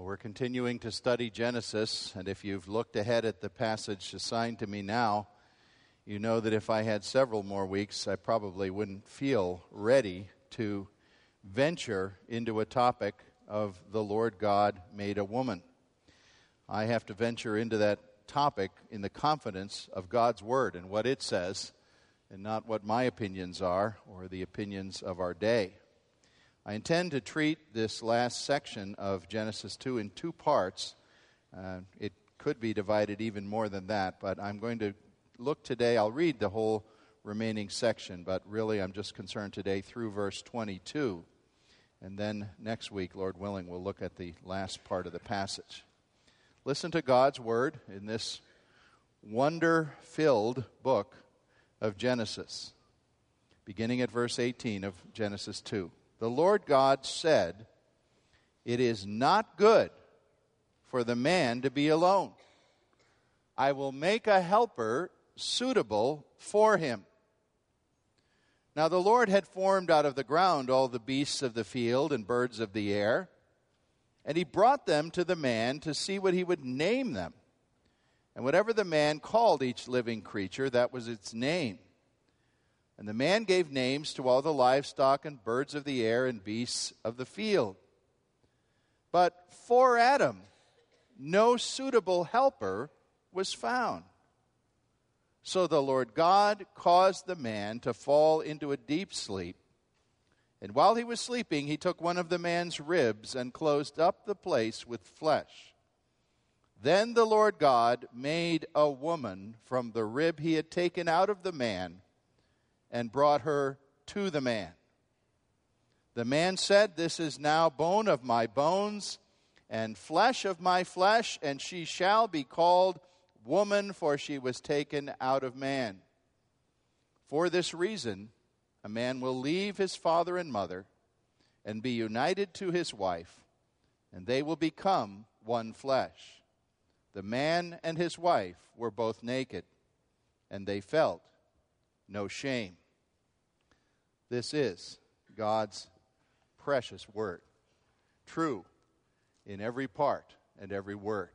Well, we're continuing to study Genesis, and if you've looked ahead at the passage assigned to me now, you know that if I had several more weeks, I probably wouldn't feel ready to venture into a topic of the Lord God made a woman. I have to venture into that topic in the confidence of God's Word and what it says, and not what my opinions are or the opinions of our day. I intend to treat this last section of Genesis 2 in two parts. Uh, it could be divided even more than that, but I'm going to look today. I'll read the whole remaining section, but really I'm just concerned today through verse 22. And then next week, Lord willing, we'll look at the last part of the passage. Listen to God's word in this wonder filled book of Genesis, beginning at verse 18 of Genesis 2 the Lord God said, It is not good for the man to be alone. I will make a helper suitable for him. Now the Lord had formed out of the ground all the beasts of the field and birds of the air, and he brought them to the man to see what he would name them. And whatever the man called each living creature, that was its name. And the man gave names to all the livestock and birds of the air and beasts of the field. But for Adam, no suitable helper was found. So the Lord God caused the man to fall into a deep sleep. And while he was sleeping, he took one of the man's ribs and closed up the place with flesh. Then the Lord God made a woman from the rib he had taken out of the man and brought her to the man. The man said, This is now bone of my bones and flesh of my flesh, and she shall be called woman, for she was taken out of man. For this reason, a man will leave his father and mother and be united to his wife, and they will become one flesh. The man and his wife were both naked, and they felt no shame. This is God's precious word, true in every part and every word.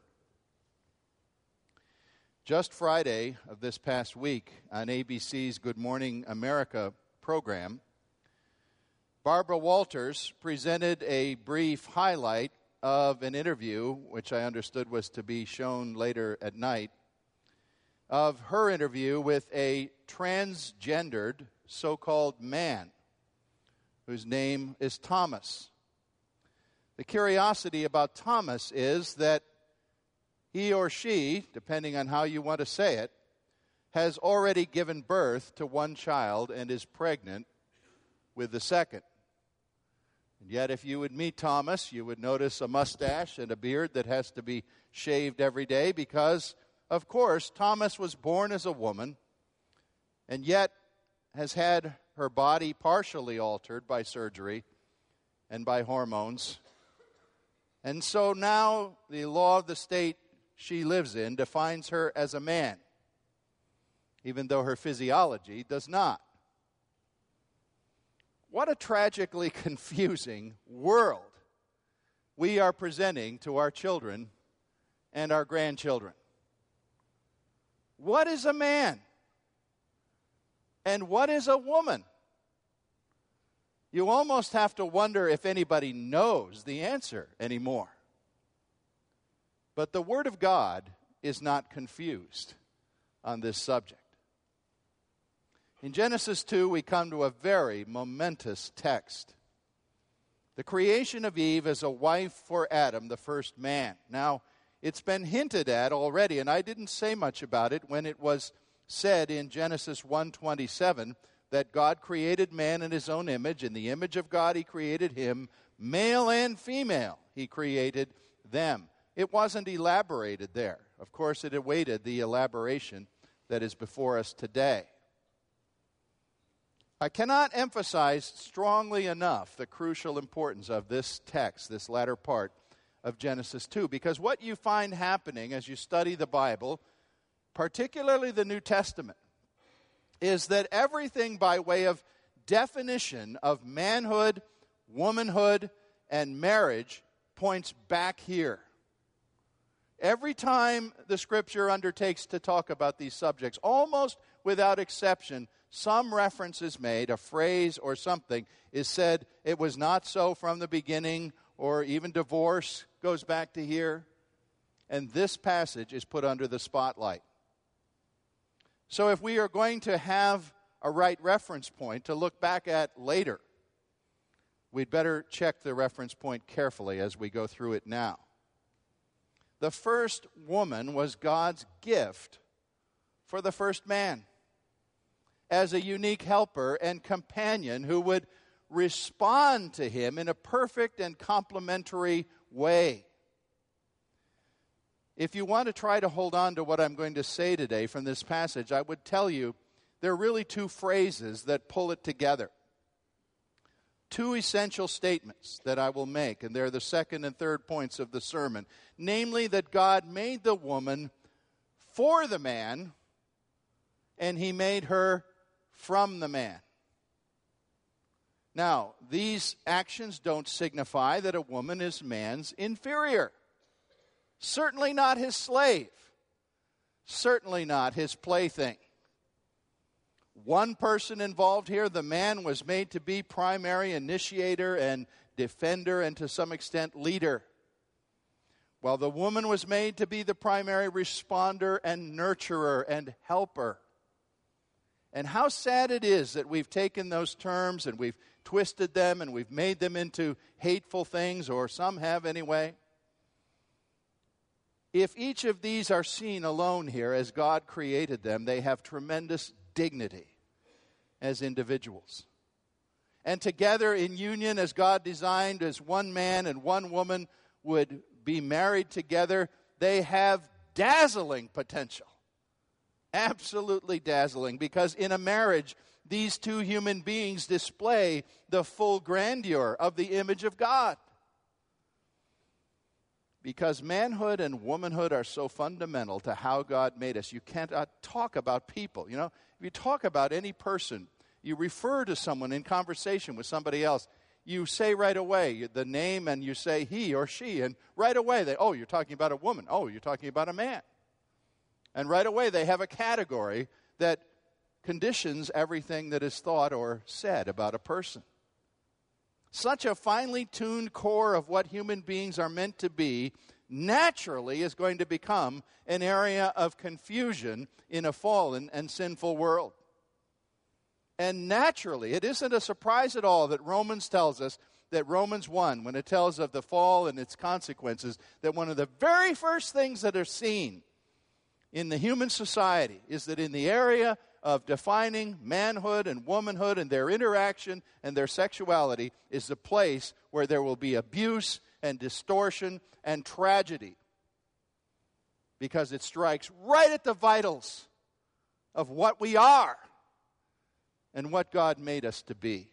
Just Friday of this past week on ABC's Good Morning America program, Barbara Walters presented a brief highlight of an interview, which I understood was to be shown later at night, of her interview with a transgendered so called man whose name is Thomas. The curiosity about Thomas is that he or she, depending on how you want to say it, has already given birth to one child and is pregnant with the second. And yet, if you would meet Thomas, you would notice a mustache and a beard that has to be shaved every day because, of course, Thomas was born as a woman and yet has had her body partially altered by surgery and by hormones. And so now the law of the state she lives in defines her as a man, even though her physiology does not. What a tragically confusing world we are presenting to our children and our grandchildren. What is a man? And what is a woman? You almost have to wonder if anybody knows the answer anymore. But the Word of God is not confused on this subject. In Genesis 2, we come to a very momentous text. The creation of Eve as a wife for Adam, the first man. Now, it's been hinted at already, and I didn't say much about it when it was said in Genesis 1:27 that God created man in his own image. In the image of God he created him male and female he created them. It wasn't elaborated there. Of course it awaited the elaboration that is before us today. I cannot emphasize strongly enough the crucial importance of this text this latter part of Genesis 2 because what you find happening as you study the Bible particularly the New Testament, is that everything by way of definition of manhood, womanhood, and marriage points back here. Every time the scripture undertakes to talk about these subjects, almost without exception, some reference is made, a phrase or something is said, it was not so from the beginning, or even divorce goes back to here. And this passage is put under the spotlight. So if we are going to have a right reference point to look back at later, we'd better check the reference point carefully as we go through it now. The first woman was God's gift for the first man as a unique helper and companion who would respond to him in a perfect and complementary way. If you want to try to hold on to what I'm going to say today from this passage, I would tell you there are really two phrases that pull it together. Two essential statements that I will make, and they're the second and third points of the sermon. Namely, that God made the woman for the man, and he made her from the man. Now, these actions don't signify that a woman is man's inferior. Certainly not his slave. Certainly not his plaything. One person involved here, the man, was made to be primary initiator and defender and to some extent leader. While the woman was made to be the primary responder and nurturer and helper. And how sad it is that we've taken those terms and we've twisted them and we've made them into hateful things, or some have anyway. If each of these are seen alone here as God created them, they have tremendous dignity as individuals. And together in union, as God designed, as one man and one woman would be married together, they have dazzling potential. Absolutely dazzling, because in a marriage, these two human beings display the full grandeur of the image of God because manhood and womanhood are so fundamental to how God made us. You can't talk about people. You know, if you talk about any person, you refer to someone in conversation with somebody else, you say right away the name and you say he or she, and right away they, oh, you're talking about a woman. Oh, you're talking about a man. And right away they have a category that conditions everything that is thought or said about a person such a finely tuned core of what human beings are meant to be naturally is going to become an area of confusion in a fallen and sinful world. And naturally, it isn't a surprise at all that Romans tells us that Romans 1, when it tells of the fall and its consequences, that one of the very first things that are seen in the human society is that in the area of defining manhood and womanhood and their interaction and their sexuality is the place where there will be abuse and distortion and tragedy. Because it strikes right at the vitals of what we are and what God made us to be.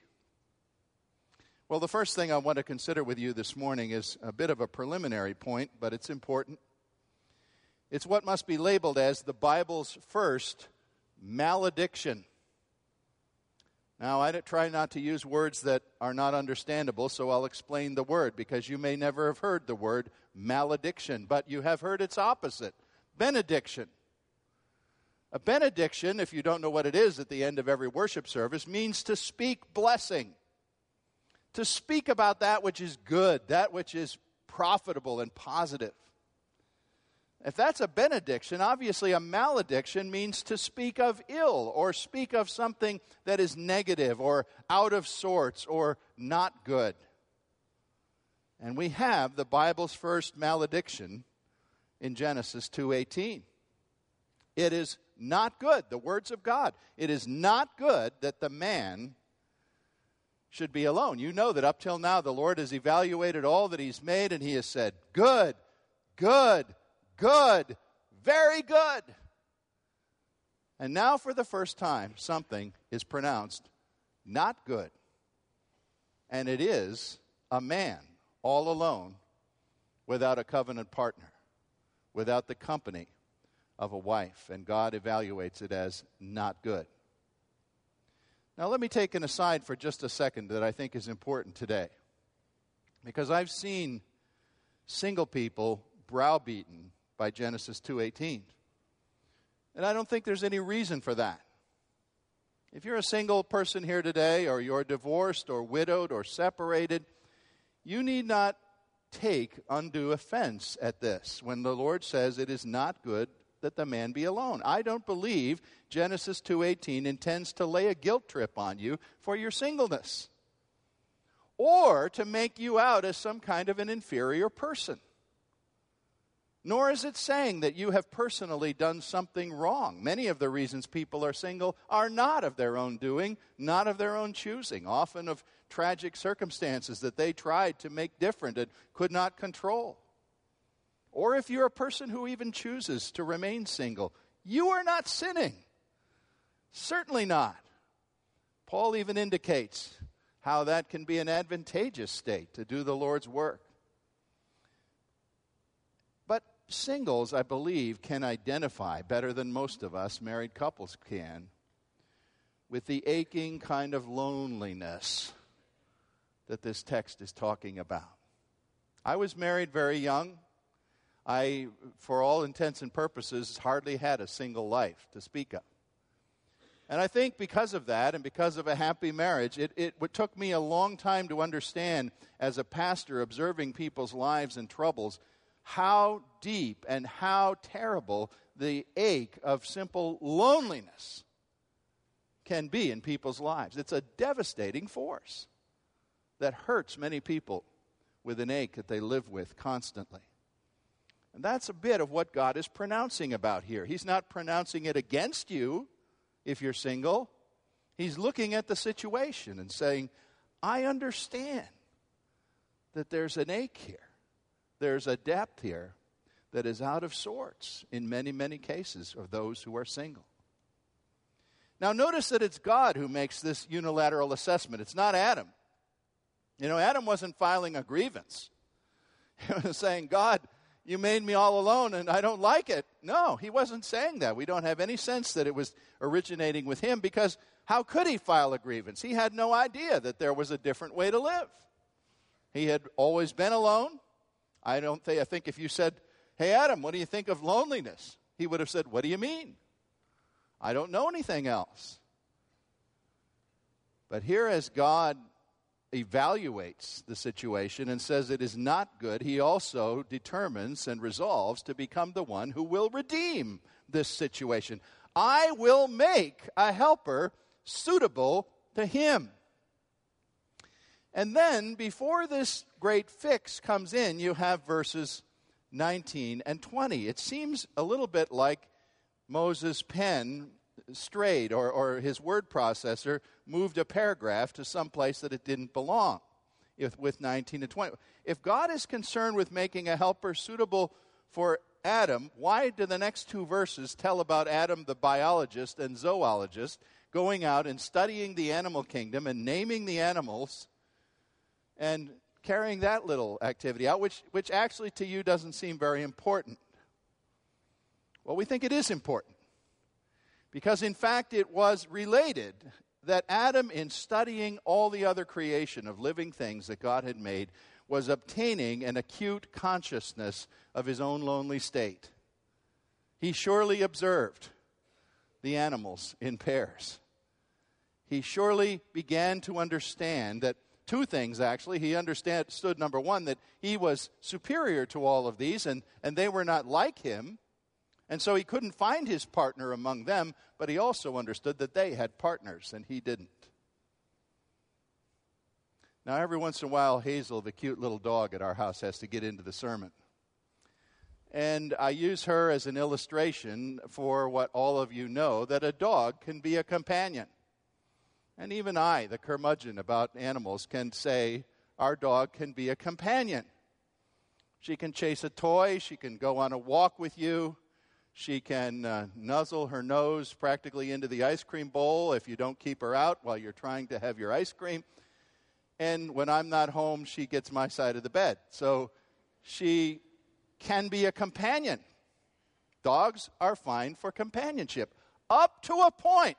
Well, the first thing I want to consider with you this morning is a bit of a preliminary point, but it's important. It's what must be labeled as the Bible's first malediction. Now, I try not to use words that are not understandable, so I'll explain the word because you may never have heard the word malediction, but you have heard its opposite benediction. A benediction, if you don't know what it is at the end of every worship service, means to speak blessing, to speak about that which is good, that which is profitable and positive. If that's a benediction, obviously a malediction means to speak of ill or speak of something that is negative or out of sorts or not good. And we have the Bible's first malediction in Genesis 2:18. It is not good, the words of God. It is not good that the man should be alone. You know that up till now the Lord has evaluated all that he's made and he has said, "Good, good, Good, very good. And now, for the first time, something is pronounced not good. And it is a man all alone without a covenant partner, without the company of a wife. And God evaluates it as not good. Now, let me take an aside for just a second that I think is important today. Because I've seen single people browbeaten by Genesis 2:18. And I don't think there's any reason for that. If you're a single person here today or you're divorced or widowed or separated, you need not take undue offense at this when the Lord says it is not good that the man be alone. I don't believe Genesis 2:18 intends to lay a guilt trip on you for your singleness or to make you out as some kind of an inferior person. Nor is it saying that you have personally done something wrong. Many of the reasons people are single are not of their own doing, not of their own choosing, often of tragic circumstances that they tried to make different and could not control. Or if you're a person who even chooses to remain single, you are not sinning. Certainly not. Paul even indicates how that can be an advantageous state to do the Lord's work. But singles, I believe, can identify better than most of us married couples can with the aching kind of loneliness that this text is talking about. I was married very young. I, for all intents and purposes, hardly had a single life to speak of. And I think because of that and because of a happy marriage, it, it took me a long time to understand, as a pastor observing people's lives and troubles, how deep and how terrible the ache of simple loneliness can be in people's lives. It's a devastating force that hurts many people with an ache that they live with constantly. And that's a bit of what God is pronouncing about here. He's not pronouncing it against you if you're single. He's looking at the situation and saying, I understand that there's an ache here. There's a depth here that is out of sorts in many, many cases of those who are single. Now, notice that it's God who makes this unilateral assessment. It's not Adam. You know, Adam wasn't filing a grievance. He was saying, God, you made me all alone and I don't like it. No, he wasn't saying that. We don't have any sense that it was originating with him because how could he file a grievance? He had no idea that there was a different way to live. He had always been alone. I don't think, I think if you said, Hey, Adam, what do you think of loneliness? He would have said, What do you mean? I don't know anything else. But here, as God evaluates the situation and says it is not good, he also determines and resolves to become the one who will redeem this situation. I will make a helper suitable to him. And then, before this great fix comes in, you have verses 19 and 20. It seems a little bit like Moses' pen strayed or, or his word processor moved a paragraph to some place that it didn't belong if, with 19 and 20. If God is concerned with making a helper suitable for Adam, why do the next two verses tell about Adam, the biologist and zoologist, going out and studying the animal kingdom and naming the animals and carrying that little activity out, which, which actually to you doesn't seem very important? Well, we think it is important. Because in fact, it was related that Adam, in studying all the other creation of living things that God had made, was obtaining an acute consciousness of his own lonely state. He surely observed the animals in pairs. He surely began to understand that two things actually. He understood, number one, that he was superior to all of these and, and they were not like him. And so he couldn't find his partner among them, but he also understood that they had partners and he didn't. Now, every once in a while, Hazel, the cute little dog at our house, has to get into the sermon. And I use her as an illustration for what all of you know that a dog can be a companion. And even I, the curmudgeon about animals, can say our dog can be a companion. She can chase a toy, she can go on a walk with you, she can uh, nuzzle her nose practically into the ice cream bowl if you don't keep her out while you're trying to have your ice cream. And when I'm not home, she gets my side of the bed. So she can be a companion. Dogs are fine for companionship up to a point.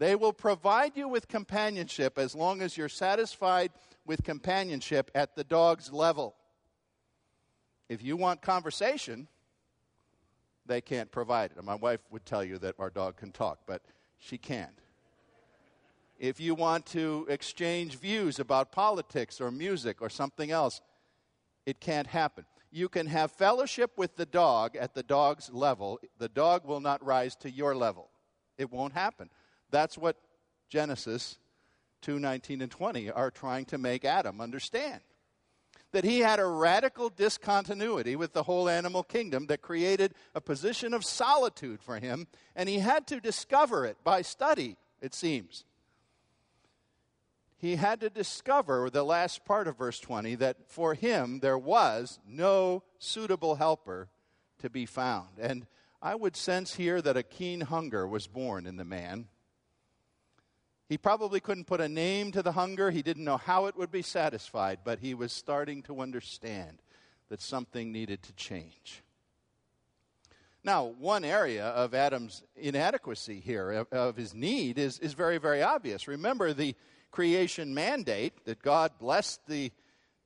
They will provide you with companionship as long as you're satisfied with companionship at the dog's level. If you want conversation, they can't provide it. My wife would tell you that our dog can talk, but she can't. If you want to exchange views about politics or music or something else, it can't happen. You can have fellowship with the dog at the dog's level. The dog will not rise to your level. It won't happen. That's what Genesis 2 19 and 20 are trying to make Adam understand. That he had a radical discontinuity with the whole animal kingdom that created a position of solitude for him, and he had to discover it by study, it seems. He had to discover, the last part of verse 20, that for him there was no suitable helper to be found. And I would sense here that a keen hunger was born in the man he probably couldn't put a name to the hunger. He didn't know how it would be satisfied, but he was starting to understand that something needed to change. Now, one area of Adam's inadequacy here, of, his need, is, is very, very obvious. Remember the creation mandate that God blessed the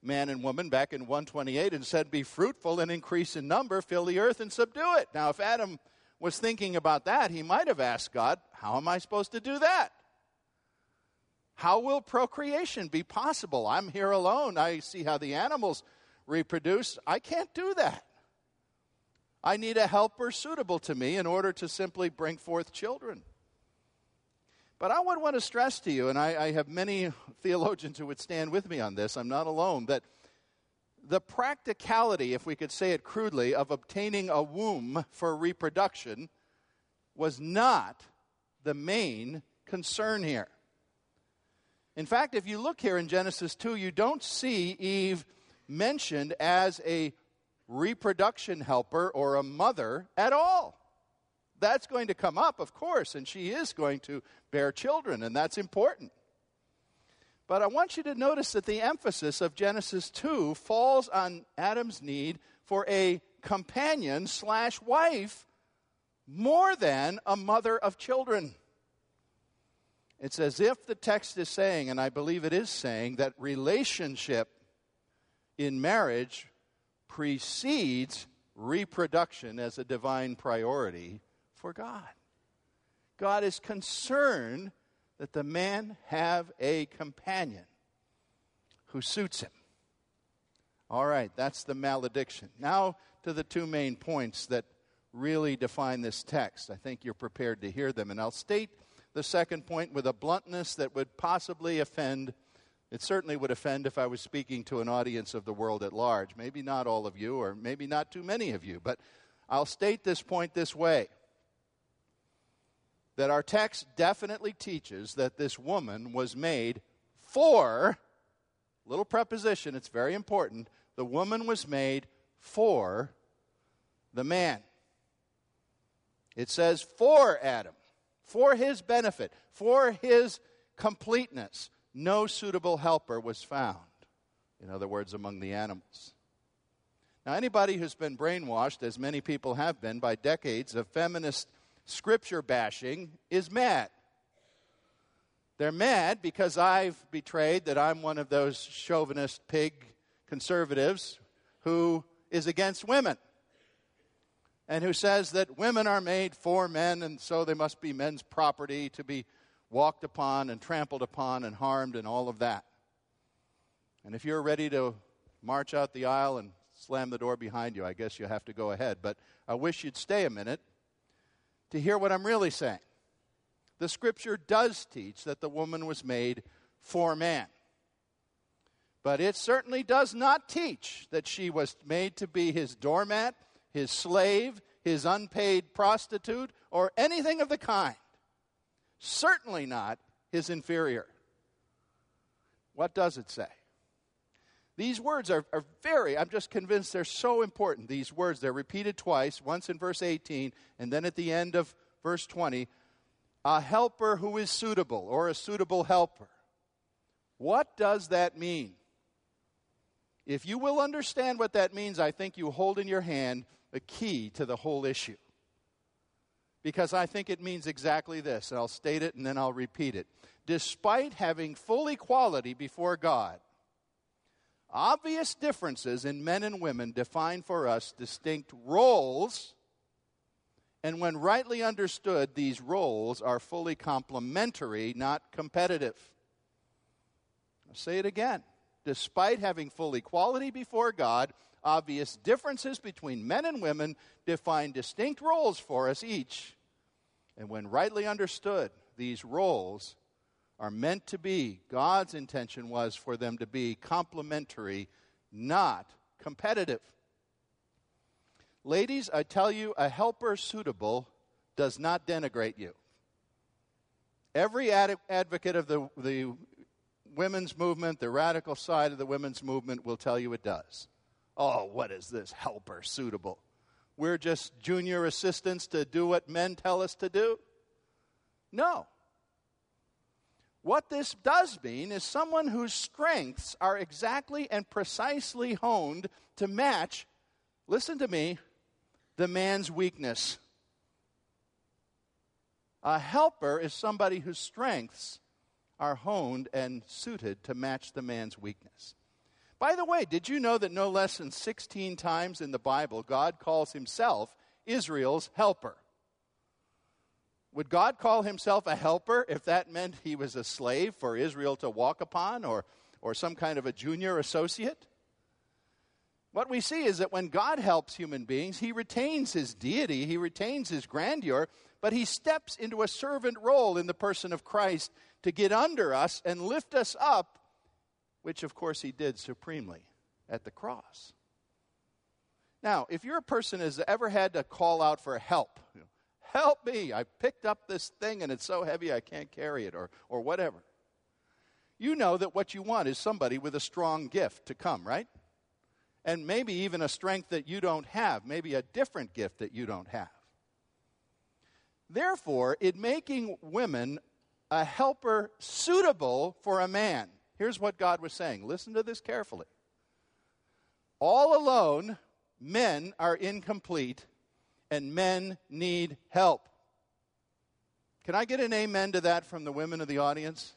man and woman back in 128 and said, Be fruitful and increase in number, fill the earth and subdue it. Now, if Adam was thinking about that, he might have asked God, How am I supposed to do that? How will procreation be possible? I'm here alone. I see how the animals reproduce. I can't do that. I need a helper suitable to me in order to simply bring forth children. But I would want to stress to you, and I, I, have many theologians who would stand with me on this, I'm not alone, that the practicality, if we could say it crudely, of obtaining a womb for reproduction was not the main concern here. In fact, if you look here in Genesis 2, you don't see Eve mentioned as a reproduction helper or a mother at all. That's going to come up, of course, and she is going to bear children, and that's important. But I want you to notice that the emphasis of Genesis 2 falls on Adam's need for a companion slash wife more than a mother of children. It's as if the text is saying, and I believe it is saying, that relationship in marriage precedes reproduction as a divine priority for God. God is concerned that the man have a companion who suits him. All right, that's the malediction. Now to the two main points that really define this text. I think you're prepared to hear them, and I'll state the second point with a bluntness that would possibly offend. It certainly would offend if I was speaking to an audience of the world at large. Maybe not all of you, or maybe not too many of you, but I'll state this point this way that our text definitely teaches that this woman was made for, little preposition, it's very important. The woman was made for the man. It says for Adam for his benefit, for his completeness, no suitable helper was found. In other words, among the animals. Now, anybody who's been brainwashed, as many people have been, by decades of feminist scripture bashing is mad. They're mad because I've betrayed that I'm one of those chauvinist pig conservatives who is against women and who says that women are made for men and so they must be men's property to be walked upon and trampled upon and harmed and all of that. And if you're ready to march out the aisle and slam the door behind you, I guess you have to go ahead. But I wish you'd stay a minute to hear what I'm really saying. The scripture does teach that the woman was made for man. But it certainly does not teach that she was made to be his doormat his slave, his unpaid prostitute, or anything of the kind. Certainly not his inferior. What does it say? These words are, are, very, I'm just convinced they're so important. These words, they're repeated twice, once in verse 18, and then at the end of verse 20. A helper who is suitable, or a suitable helper. What does that mean? If you will understand what that means, I think you hold in your hand a key to the whole issue. because I think it means exactly this. And I'll state it and then I'll repeat it. Despite having full equality before God, obvious differences in men and women define for us distinct roles. And when rightly understood, these roles are fully complementary, not competitive. I'll say it again. Despite having full equality before God, obvious differences between men and women define distinct roles for us each. And when rightly understood, these roles are meant to be, God's intention was for them to be complementary, not competitive. Ladies, I tell you, a helper suitable does not denigrate you. Every ad- advocate of the, the women's movement, the radical side of the women's movement, will tell you it does. Oh, what is this helper suitable? We're just junior assistants to do what men tell us to do? No. What this does mean is someone whose strengths are exactly and precisely honed to match, listen to me, the man's weakness. A helper is somebody whose strengths are honed and suited to match the man's weakness. By the way, did you know that no less than 16 times in the Bible God calls himself Israel's helper? Would God call himself a helper if that meant he was a slave for Israel to walk upon or, or some kind of a junior associate? What we see is that when God helps human beings, he retains his deity, he retains his grandeur, but he steps into a servant role in the person of Christ to get under us and lift us up, which of course he did supremely at the cross. Now, if you're a person who has ever had to call out for help, help me. I picked up this thing and it's so heavy I can't carry it, or, or whatever. You know that what you want is somebody with a strong gift to come, right? And maybe even a strength that you don't have, maybe a different gift that you don't have. Therefore, in making women a helper suitable for a man, here's what God was saying. Listen to this carefully. All alone, men are incomplete and men need help. Can I get an amen to that from the women of the audience?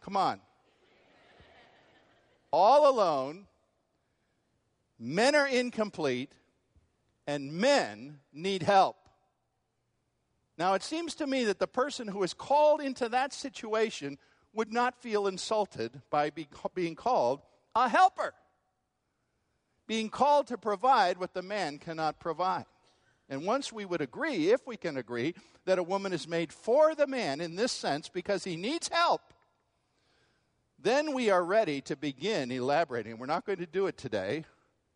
Come on. All alone, men are incomplete, and men need help. Now, it seems to me that the person who is called into that situation would not feel insulted by be, being called a helper being called to provide what the man cannot provide. And once we would agree, if we can agree, that a woman is made for the man in this sense because he needs help, then we are ready to begin elaborating. We're not going to do it today.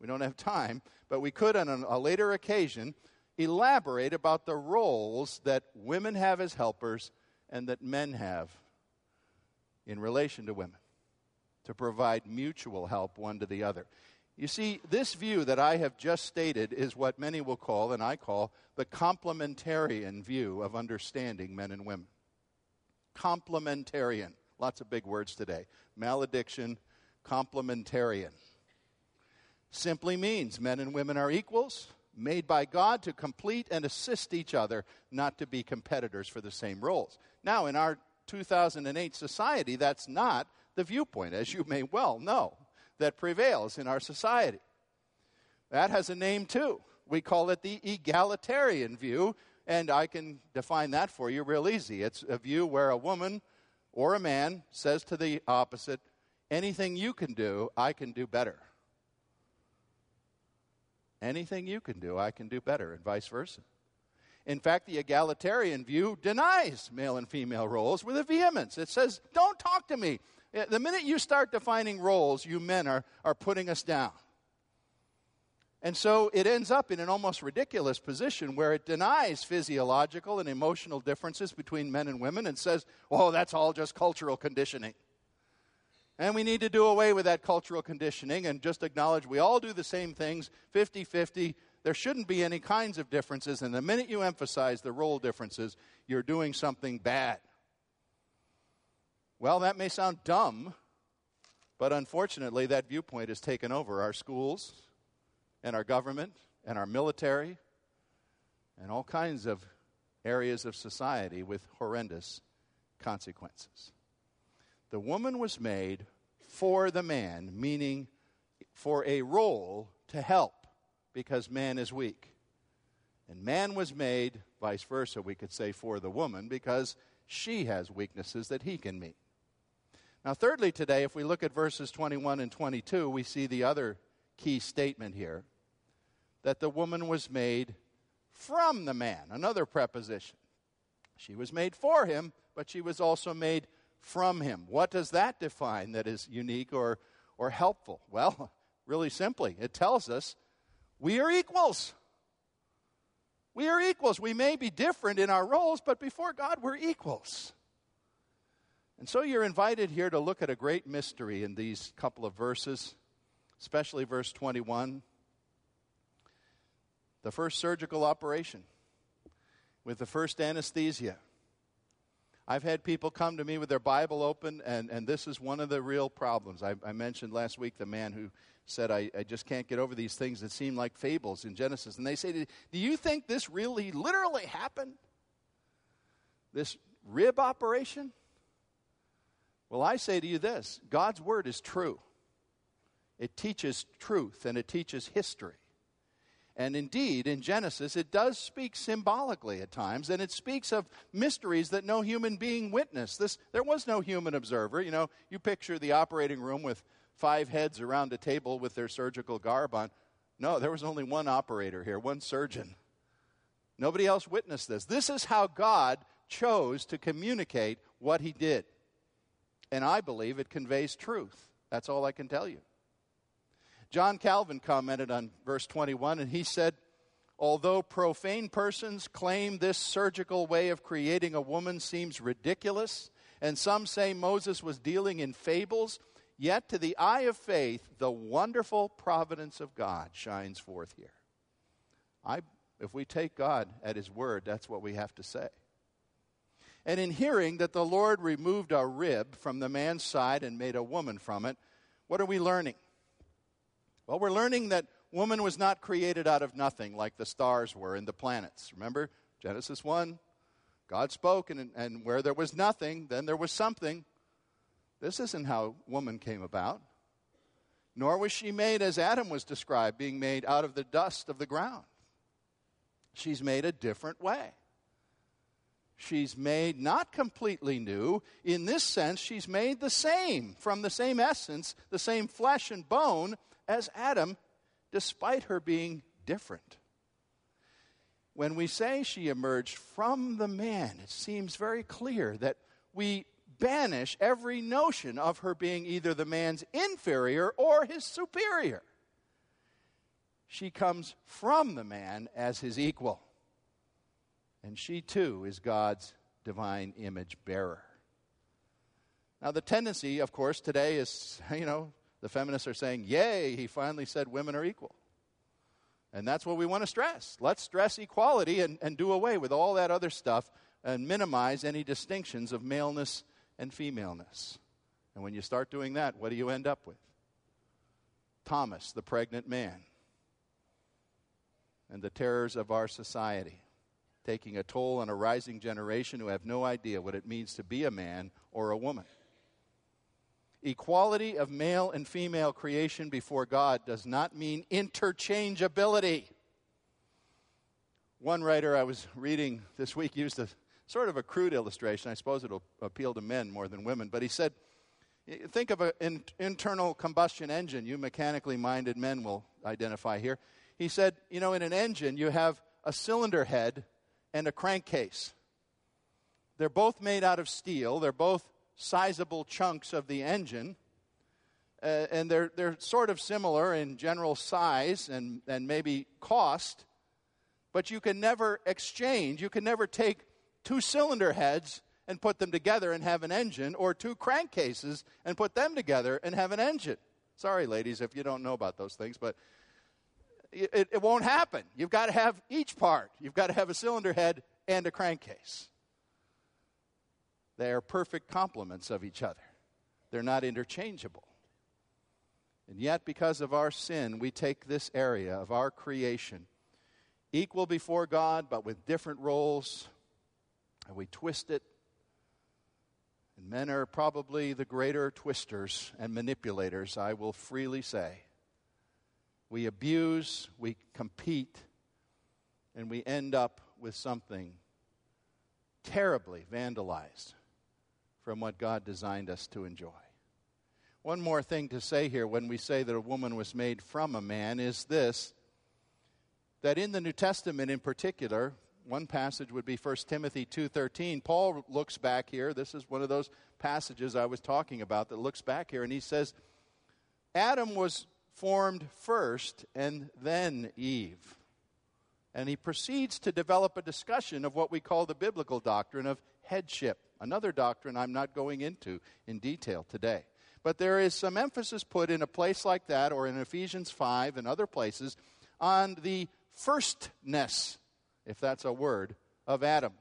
We don't have time, but we could on a later occasion elaborate about the roles that women have as helpers and that men have in relation to women to provide mutual help one to the other. You see, this view that I have just stated is what many will call, and I call, the complementarian view of understanding men and women. Complementarian. Lots of big words today. Malediction, complementarian. Simply means men and women are equals, made by God to complete and assist each other, not to be competitors for the same roles. Now, in our 2008 society, that's not the viewpoint, as you may well know that prevails in our society. That has a name too. We call it the egalitarian view, and I can define that for you real easy. It's a view where a woman or a man says to the opposite, Anything you can do, I can do better. Anything you can do, I can do better, and vice versa. In fact, the egalitarian view denies male and female roles with a vehemence. It says, Don't talk to me. Uh, the minute you start defining roles, you men are, are putting us down. And so it ends up in an almost ridiculous position where it denies physiological and emotional differences between men and women and says, oh, that's all just cultural conditioning. And we need to do away with that cultural conditioning and just acknowledge we all do the same things 50 50. There shouldn't be any kinds of differences. And the minute you emphasize the role differences, you're doing something bad. Well, that may sound dumb, but unfortunately, that viewpoint has taken over our schools and our government and our military and all kinds of areas of society with horrendous consequences. The woman was made for the man, meaning for a role to help, because man is weak. And man was made, vice versa, we could say, for the woman, because she has weaknesses that he can meet. Now, thirdly, today, if we look at verses 21 and 22, we see the other key statement here that the woman was made from the man, another preposition. She was made for him, but she was also made from him. What does that define that is unique or, or helpful? Well, really simply, it tells us we are equals. We are equals. We may be different in our roles, but before God, we're equals. And so you're invited here to look at a great mystery in these couple of verses, especially verse 21. The first surgical operation with the first anesthesia. I've had people come to me with their Bible open, and, and this is one of the real problems. I, I mentioned last week the man who said, I, I just can't get over these things that seem like fables in Genesis. And they say, Do you think this really, literally happened? This rib operation? Well, I say to you this God's word is true. It teaches truth and it teaches history. And indeed, in Genesis, it does speak symbolically at times, and it speaks of mysteries that no human being witnessed. This, there was no human observer. You know, you picture the operating room with five heads around a table with their surgical garb on. No, there was only one operator here, one surgeon. Nobody else witnessed this. This is how God chose to communicate what he did. And I believe it conveys truth. That's all I can tell you. John Calvin commented on verse 21, and he said, Although profane persons claim this surgical way of creating a woman seems ridiculous, and some say Moses was dealing in fables, yet to the eye of faith, the wonderful providence of God shines forth here. I, if we take God at His word, that's what we have to say. And in hearing that the Lord removed a rib from the man's side and made a woman from it, what are we learning? Well, we're learning that woman was not created out of nothing like the stars were and the planets. Remember Genesis 1? God spoke, and, and where there was nothing, then there was something. This isn't how woman came about. Nor was she made as Adam was described, being made out of the dust of the ground. She's made a different way. She's made not completely new. In this sense, she's made the same, from the same essence, the same flesh and bone, as Adam, despite her being different. When we say she emerged from the man, it seems very clear that we banish every notion of her being either the man's inferior or his superior. She comes from the man as his equal. And she too is God's divine image bearer. Now, the tendency, of course, today is, you know, the feminists are saying, Yay, he finally said women are equal. And that's what we want to stress. Let's stress equality and, and do away with all that other stuff and minimize any distinctions of maleness and femaleness. And when you start doing that, what do you end up with? Thomas, the pregnant man, and the terrors of our society, taking a toll on a rising generation who have no idea what it means to be a man or a woman. Equality of male and female creation before God does not mean interchangeability. One writer I was reading this week used a sort of a crude illustration. I suppose it'll appeal to men more than women. But he said, think of an internal combustion engine. You mechanically minded men will identify here. He said, you know, in an engine, you have a cylinder head and a crankcase. They're both made out of steel, they're both sizable chunks of the engine. Uh, and they're, they're sort of similar in general size and, and maybe cost, but you can never exchange. You can never take two cylinder heads and put them together and have an engine, or two crankcases and put them together and have an engine. Sorry, ladies, if you don't know about those things, but it, it won't happen. You've got to have each part. You've got to have a cylinder head and a crankcase. They are perfect complements of each other, they're not interchangeable. And yet, because of our sin, we take this area of our creation equal before God, but with different roles, and we twist it. And men are probably the greater twisters and manipulators, I will freely say. We abuse, we compete, and we end up with something terribly vandalized from what God designed us to enjoy. One more thing to say here when we say that a woman was made from a man is this that in the New Testament in particular, one passage would be 1 Timothy 2:13. Paul looks back here. This is one of those passages I was talking about that looks back here and he says Adam was formed first and then Eve. And he proceeds to develop a discussion of what we call the biblical doctrine of headship, another doctrine I'm not going into in detail today. But there is some emphasis put in a place like that, or in Ephesians 5 and other places, on the firstness, if that's a word, of Adam.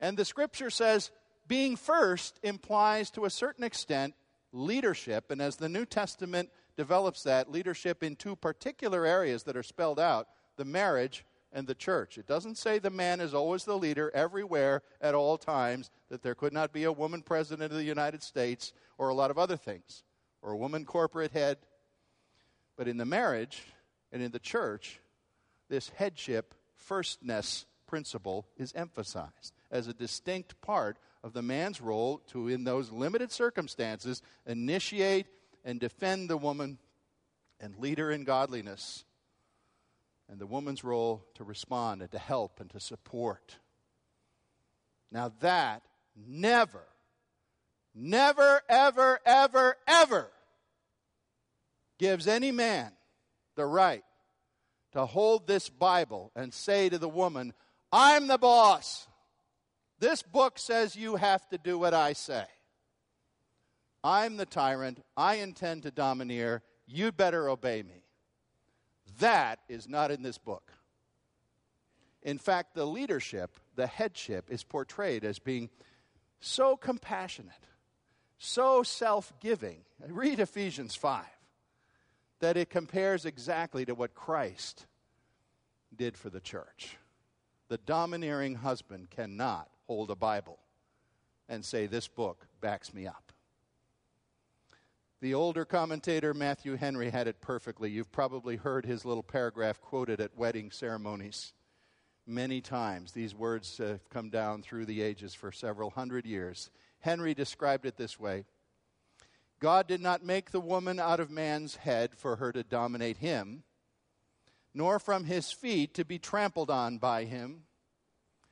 And the scripture says being first implies to a certain extent leadership. And as the New Testament develops that, leadership in two particular areas that are spelled out the marriage and the church. It doesn't say the man is always the leader everywhere at all times, that there could not be a woman president of the United States or a lot of other things, or a woman corporate head. But in the marriage and in the church, this headship, firstness principle is emphasized as a distinct part of the man's role to, in those limited circumstances, initiate and defend the woman and lead her in godliness and the woman's role to respond and to help and to support. Now, that never, never, ever, ever, ever gives any man the right to hold this Bible and say to the woman, I'm the boss. This book says you have to do what I say. I'm the tyrant. I intend to domineer. You better obey me. That is not in this book. In fact, the leadership, the headship, is portrayed as being so compassionate, so self giving. Read Ephesians 5 that it compares exactly to what Christ did for the church. The domineering husband cannot hold a Bible and say, This book backs me up. The older commentator Matthew Henry had it perfectly. You've probably heard his little paragraph quoted at wedding ceremonies many times. These words have come down through the ages for several hundred years. Henry described it this way God did not make the woman out of man's head for her to dominate him, nor from his feet to be trampled on by him,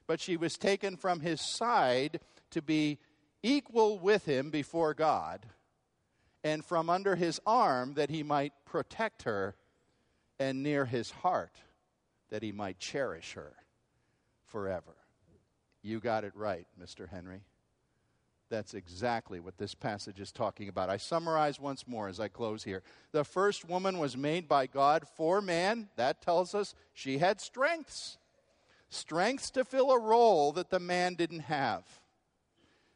but she was taken from his side to be equal with him before God and from under his arm that he might protect her, and near his heart that he might cherish her forever. You got it right, Mr. Henry. That's exactly what this passage is talking about. I summarize once more as I close here. The first woman was made by God for man. That tells us she had strengths. Strengths to fill a role that the man didn't have.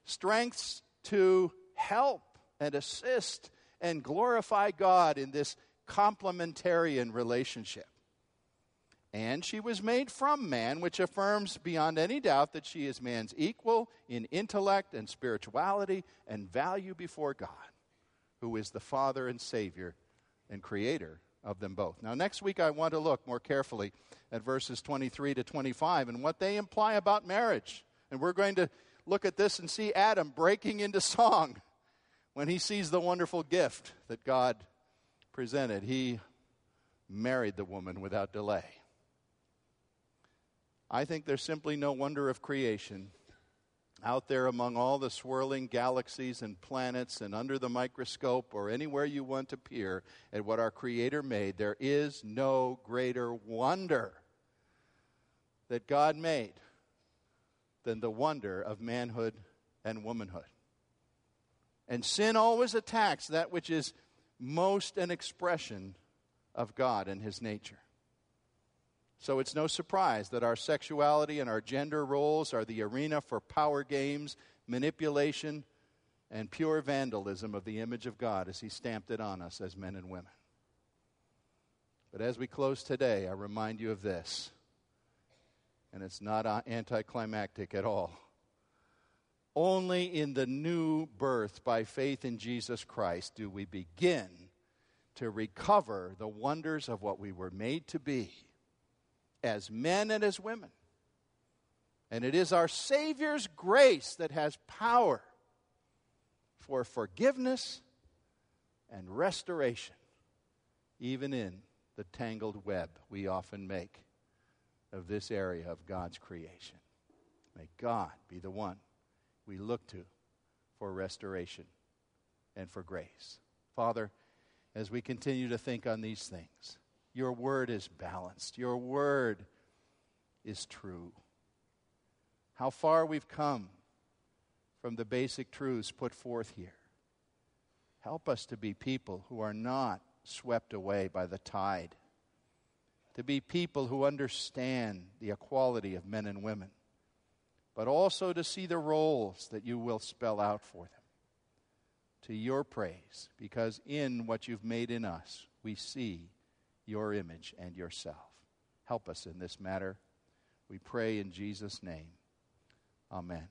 Strengths to help and assist and glorify God in this complementarian relationship. And she was made from man, which affirms beyond any doubt that she is man's equal in intellect and spirituality and value before God, who is the Father and Savior and Creator of them both. Now, next week, I want to look more carefully at verses 23 to 25 and what they imply about marriage. And we're going to look at this and see Adam breaking into song when he sees the wonderful gift that God presented, he married the woman without delay. I think there's simply no wonder of creation out there among all the swirling galaxies and planets and under the microscope or anywhere you want to peer at what our Creator made. There is no greater wonder that God made than the wonder of manhood and womanhood. And sin always attacks that which is most an expression of God and His nature. So it's no surprise that our sexuality and our gender roles are the arena for power games, manipulation, and pure vandalism of the image of God as He stamped it on us as men and women. But as we close today, I remind you of this, and it's not anticlimactic at all. Only in the new birth by faith in Jesus Christ do we begin to recover the wonders of what we were made to be as men and as women. And it is our Savior's grace that has power for forgiveness and restoration, even in the tangled web we often make of this area of God's creation. May God be the one we look to for restoration and for grace. Father, as we continue to think on these things, your word is balanced, your word is true. How far we've come from the basic truths put forth here. Help us to be people who are not swept away by the tide, to be people who understand the equality of men and women, but also to see the roles that you will spell out for them. To your praise, because in what you've made in us, we see your image and yourself. Help us in this matter. We pray in Jesus' name. Amen.